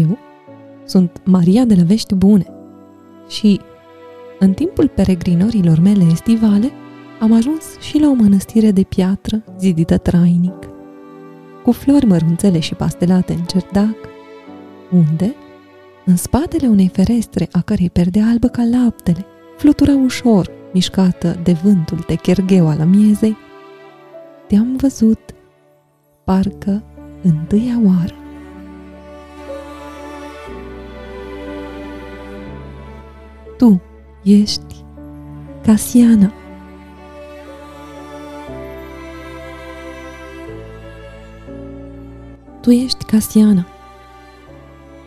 Eu sunt Maria de la Vești Bune și, în timpul peregrinorilor mele estivale, am ajuns și la o mănăstire de piatră zidită trainic, cu flori mărunțele și pastelate în cerdac, unde, în spatele unei ferestre a cărei perdea albă ca laptele, flutura ușor, mișcată de vântul de chergheu al amiezei, te-am văzut, parcă întâia oară. Tu ești Casiana. Tu ești Casiana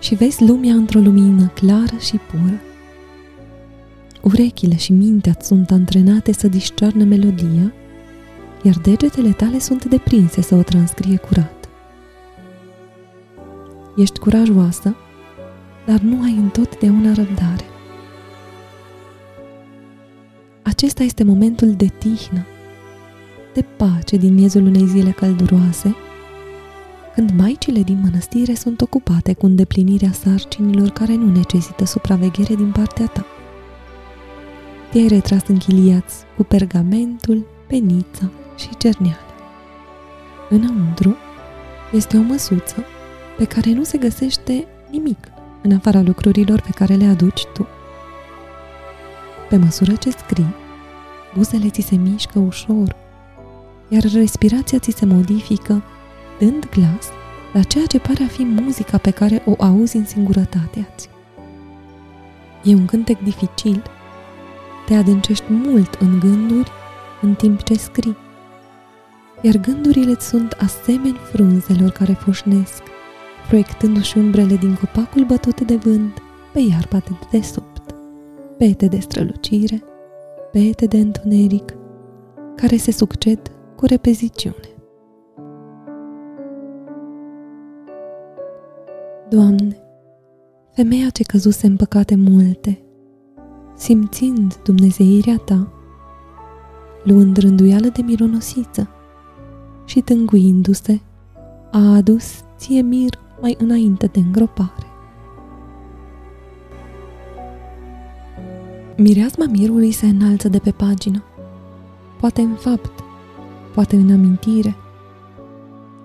și vezi lumea într-o lumină clară și pură. Urechile și mintea sunt antrenate să discearnă melodia, iar degetele tale sunt deprinse să o transcrie curat. Ești curajoasă, dar nu ai întotdeauna răbdare. Acesta este momentul de tihnă, de pace din miezul unei zile călduroase, când maicile din mănăstire sunt ocupate cu îndeplinirea sarcinilor care nu necesită supraveghere din partea ta. Te-ai retras închiliați cu pergamentul, penița și cerneala. Înăuntru este o măsuță pe care nu se găsește nimic în afara lucrurilor pe care le aduci tu. Pe măsură ce scrii, buzele ți se mișcă ușor, iar respirația ți se modifică, dând glas la ceea ce pare a fi muzica pe care o auzi în singurătatea ți. E un cântec dificil, te adâncești mult în gânduri în timp ce scrii, iar gândurile sunt asemeni frunzelor care foșnesc, proiectându-și umbrele din copacul bătut de vânt pe iarba de dedesubt, pete de strălucire, pete de întuneric, care se succed cu repeziciune. Doamne, femeia ce căzuse în păcate multe, simțind dumnezeirea Ta, luând rânduială de mironosiță și tânguindu-se, a adus ție mir mai înainte de îngropare. Mireasma mirului se înalță de pe pagină, poate în fapt, poate în amintire.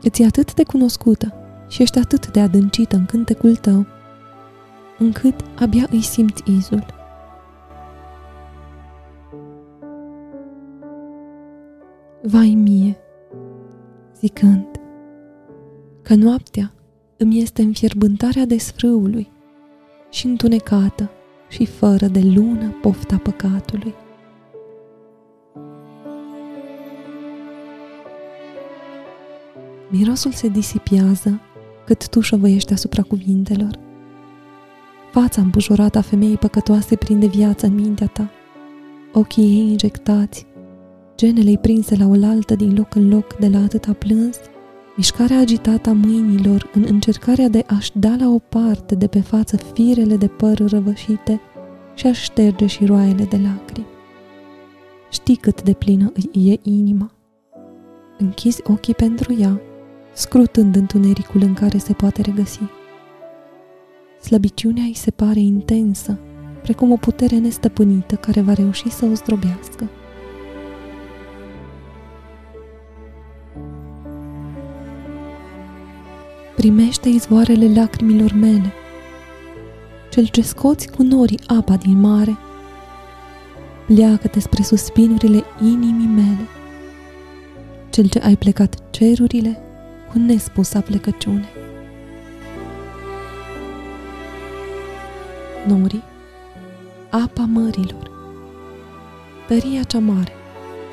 Îți e atât de cunoscută și ești atât de adâncită în cântecul tău, încât abia îi simți izul. Vai mie, zicând, că noaptea îmi este înfierbântarea desfrâului și întunecată și fără de lună pofta păcatului. Mirosul se disipiază cât tu șovăiești asupra cuvintelor. Fața îmbujorată a femeii păcătoase prinde viață în mintea ta. Ochii ei injectați, genele prinse la oaltă din loc în loc de la atâta plâns, mișcarea agitată a mâinilor în încercarea de a-și da la o parte de pe față firele de păr răvășite și a șterge și roaiele de lacrimi. Știi cât de plină îi e inima. Închizi ochii pentru ea scrutând întunericul în care se poate regăsi. Slăbiciunea îi se pare intensă, precum o putere nestăpânită care va reuși să o zdrobească. Primește izvoarele lacrimilor mele, cel ce scoți cu norii apa din mare, pleacă-te spre suspinurile inimii mele, cel ce ai plecat cerurile cu nespusă plecăciune. Norii, apa mărilor, tăria cea mare,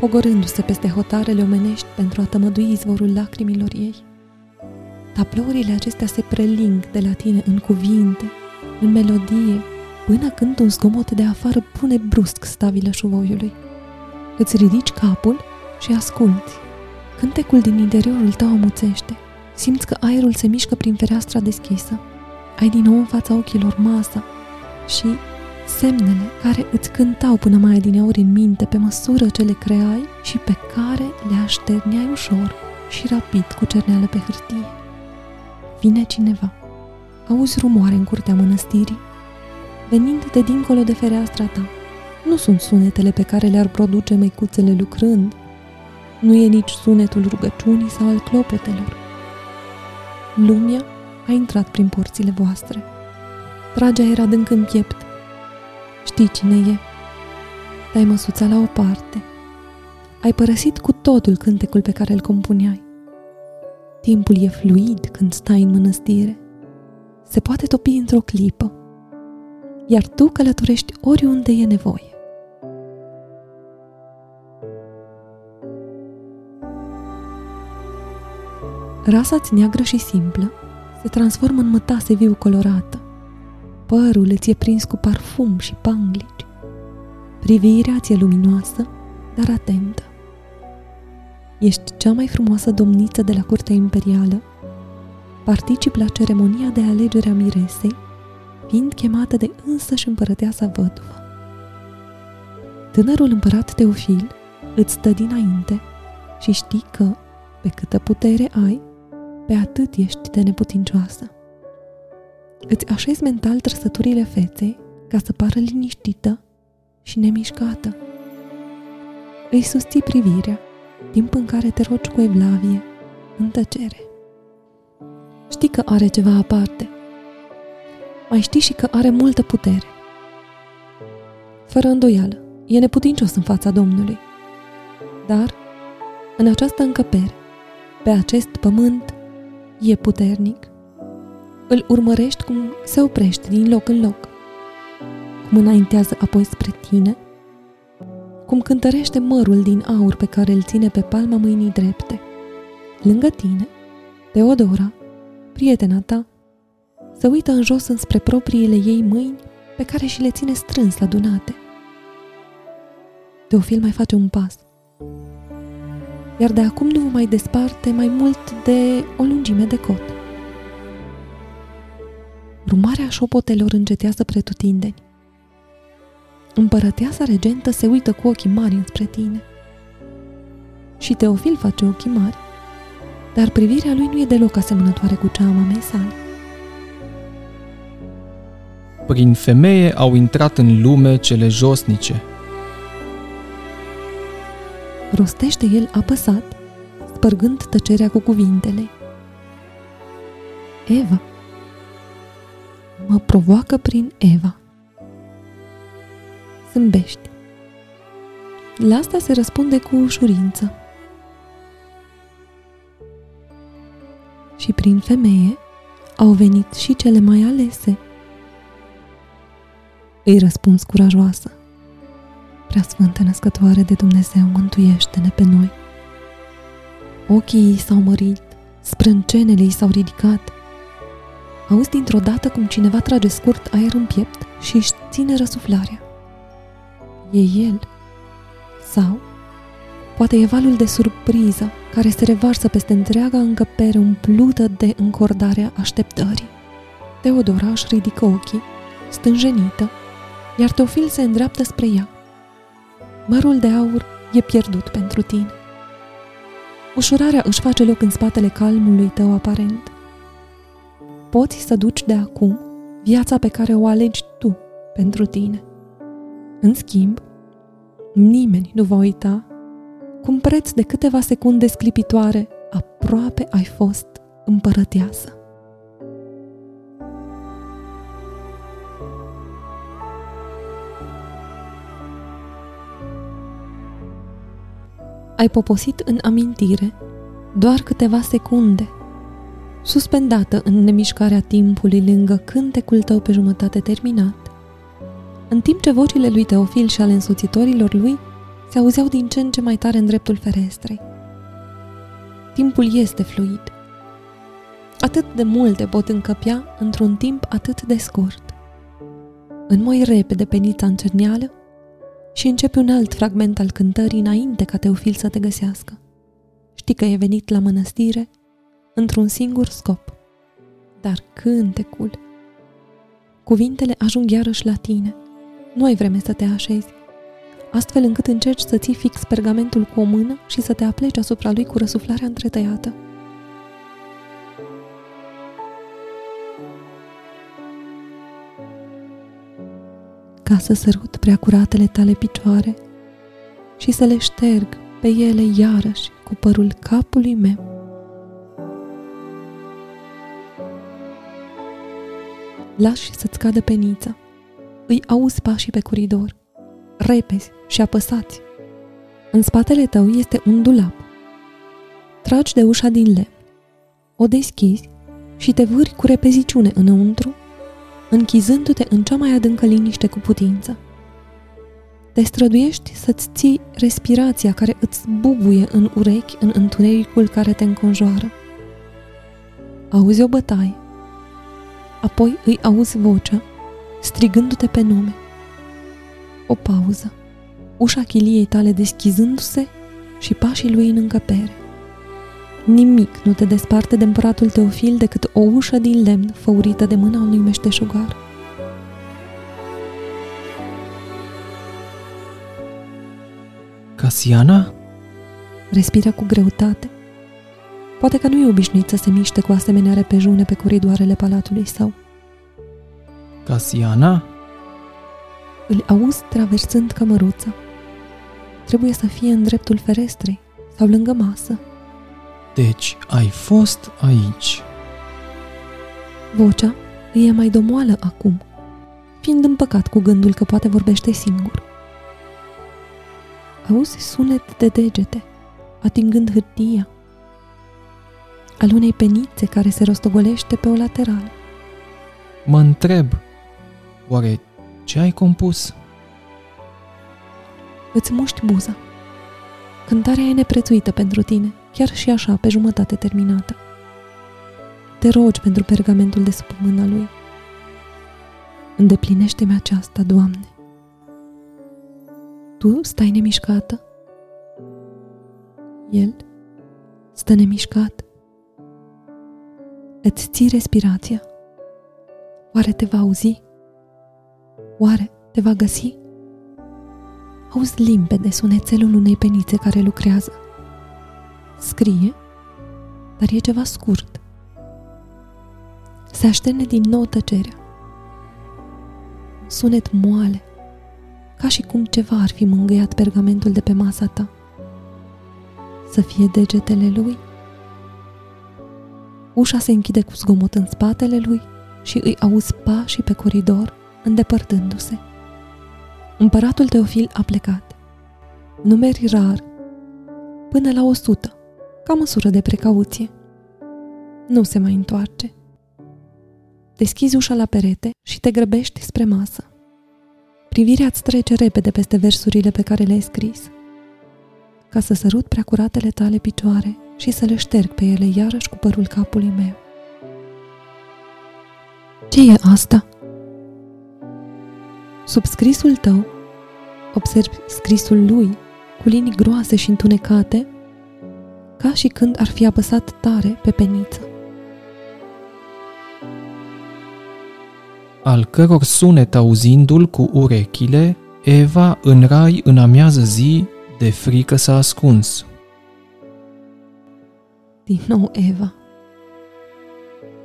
pogorându-se peste hotarele omenești pentru a tămădui izvorul lacrimilor ei. Tablourile acestea se preling de la tine în cuvinte, în melodie, până când un zgomot de afară pune brusc stabilă șuvoiului. Îți ridici capul și asculți Cântecul din interiorul tău amuțește. Simți că aerul se mișcă prin fereastra deschisă. Ai din nou în fața ochilor masa și semnele care îți cântau până mai adineori în minte pe măsură ce le creai și pe care le așterneai ușor și rapid cu cerneală pe hârtie. Vine cineva. auzi rumoare în curtea mănăstirii, venind de dincolo de fereastra ta. Nu sunt sunetele pe care le-ar produce măicuțele lucrând, nu e nici sunetul rugăciunii sau al clopotelor. Lumea a intrat prin porțile voastre. Tragea era adânc în piept. Știi cine e. Dai măsuța la o parte. Ai părăsit cu totul cântecul pe care îl compuneai. Timpul e fluid când stai în mănăstire. Se poate topi într-o clipă. Iar tu călătorești oriunde e nevoie. Rasa-ți neagră și simplă se transformă în mătase viu colorată. Părul îți e prins cu parfum și panglici. Privirea ți-e luminoasă, dar atentă. Ești cea mai frumoasă domniță de la curtea imperială. Particip la ceremonia de alegere a miresei, fiind chemată de însăși împărăteasa văduvă. Tânărul împărat Teofil îți stă dinainte și știi că, pe câtă putere ai, pe atât ești de neputincioasă. Îți așezi mental trăsăturile feței ca să pară liniștită și nemișcată. Îi susții privirea, timp în care te rogi cu evlavie, în tăcere. Știi că are ceva aparte. Mai știi și că are multă putere. Fără îndoială, e neputincios în fața Domnului. Dar, în această încăpere, pe acest pământ, e puternic. Îl urmărești cum se oprește din loc în loc, cum înaintează apoi spre tine, cum cântărește mărul din aur pe care îl ține pe palma mâinii drepte. Lângă tine, Teodora, prietena ta, se uită în jos înspre propriile ei mâini pe care și le ține strâns la dunate. Teofil mai face un pas iar de acum nu vă mai desparte mai mult de o lungime de cot. Rumarea șopotelor încetează pretutindeni. Împărăteasa regentă se uită cu ochii mari înspre tine. Și Teofil face ochii mari, dar privirea lui nu e deloc asemănătoare cu cea a mamei sale. Prin femeie au intrat în lume cele josnice, rostește el apăsat, spărgând tăcerea cu cuvintele. Eva. Mă provoacă prin Eva. Zâmbești. La asta se răspunde cu ușurință. Și prin femeie au venit și cele mai alese. Îi răspuns curajoasă. Prea Sfântă Născătoare de Dumnezeu, mântuiește-ne pe noi. Ochii ei s-au mărit, sprâncenele ei s-au ridicat. Auzi dintr-o dată cum cineva trage scurt aer în piept și își ține răsuflarea. E el. Sau, poate e valul de surpriză care se revarsă peste întreaga încăpere umplută de încordarea așteptării. Teodora își ridică ochii, stânjenită, iar Teofil se îndreaptă spre ea. Mărul de aur e pierdut pentru tine. Ușurarea își face loc în spatele calmului tău aparent. Poți să duci de acum viața pe care o alegi tu pentru tine. În schimb, nimeni nu va uita cum preț de câteva secunde sclipitoare aproape ai fost împărăteasă. ai poposit în amintire doar câteva secunde, suspendată în nemișcarea timpului lângă cântecul tău pe jumătate terminat, în timp ce vocile lui Teofil și ale însuțitorilor lui se auzeau din ce în ce mai tare în dreptul ferestrei. Timpul este fluid. Atât de multe pot încăpea într-un timp atât de scurt. Înmoi repede penița în cerneală și începe un alt fragment al cântării înainte ca Teofil să te găsească. Știi că e venit la mănăstire într-un singur scop. Dar cântecul... Cuvintele ajung iarăși la tine. Nu ai vreme să te așezi. Astfel încât încerci să ții fix pergamentul cu o mână și să te apleci asupra lui cu răsuflarea întretăiată. Ca să sărut preacuratele tale picioare și să le șterg pe ele iarăși cu părul capului meu. Lași să-ți cadă penița îi auzi pașii pe coridor. Repezi și apăsați. În spatele tău este un dulap. Tragi de ușa din lemn. O deschizi și te vâri cu repeziciune înăuntru, închizându-te în cea mai adâncă liniște cu putință. Te străduiești să-ți ții respirația care îți bubuie în urechi în întunericul care te înconjoară. Auzi o bătaie. Apoi îi auzi vocea, strigându-te pe nume. O pauză. Ușa chiliei tale deschizându-se și pașii lui în încăpere. Nimic nu te desparte de împăratul Teofil decât o ușă din lemn făurită de mâna unui meșteșugar. Casiana? Respira cu greutate. Poate că nu e obișnuit să se miște cu asemenea repejune pe coridoarele palatului său. Casiana? Îl auzi traversând cămăruța. Trebuie să fie în dreptul ferestrei sau lângă masă. Deci ai fost aici. Vocea îi e mai domoală acum, fiind împăcat cu gândul că poate vorbește singur. Auzi sunet de degete, atingând hârtia, al unei penițe care se rostogolește pe o laterală. Mă întreb, oare ce ai compus? Îți muști buza. Cântarea e neprețuită pentru tine, chiar și așa, pe jumătate terminată. Te rogi pentru pergamentul de sub mâna lui. Îndeplinește-mi aceasta, Doamne. Tu stai nemișcată? El stă nemișcat. Îți ții respirația. Oare te va auzi? Oare te va găsi? Auzi limpede sunețelul unei penițe care lucrează. Scrie, dar e ceva scurt. Se așterne din nou tăcerea. Sunet moale, ca și cum ceva ar fi mângâiat pergamentul de pe masa ta. Să fie degetele lui? Ușa se închide cu zgomot în spatele lui și îi auzi pașii pe coridor, îndepărtându-se. Împăratul Teofil a plecat. Numeri rar, până la o sută, ca măsură de precauție. Nu se mai întoarce. Deschizi ușa la perete și te grăbești spre masă. Privirea îți trece repede peste versurile pe care le-ai scris. Ca să sărut prea curatele tale picioare și să le șterg pe ele iarăși cu părul capului meu. Ce e asta? Sub scrisul tău, observi scrisul lui cu linii groase și întunecate, ca și când ar fi apăsat tare pe peniță. Al căror sunet auzindu-l cu urechile, Eva în rai în amiază zi de frică s-a ascuns. Din nou Eva.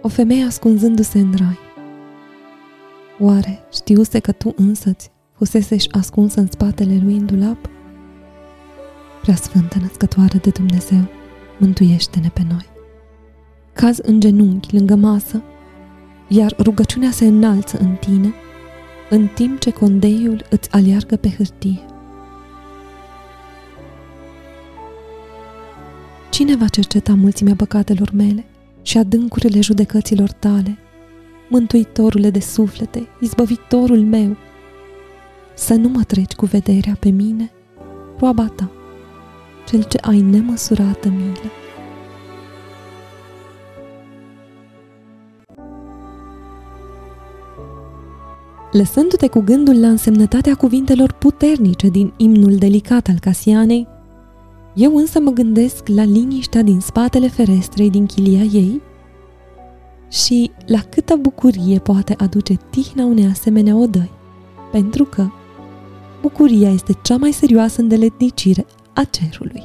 O femeie ascunzându-se în rai. Oare știuse că tu însăți fusesești ascunsă în spatele lui în dulap? Prea sfântă născătoare de Dumnezeu, mântuiește-ne pe noi. Caz în genunchi lângă masă, iar rugăciunea se înalță în tine, în timp ce condeiul îți aliargă pe hârtie. Cine va cerceta mulțimea păcatelor mele și adâncurile judecăților tale, mântuitorule de suflete, izbăvitorul meu, să nu mă treci cu vederea pe mine, roaba ta, cel ce ai nemăsurată milă. Lăsându-te cu gândul la însemnătatea cuvintelor puternice din imnul delicat al Casianei, eu însă mă gândesc la liniștea din spatele ferestrei din chilia ei și la câtă bucurie poate aduce tihna unei asemenea odăi, pentru că bucuria este cea mai serioasă îndeletnicire a cerului.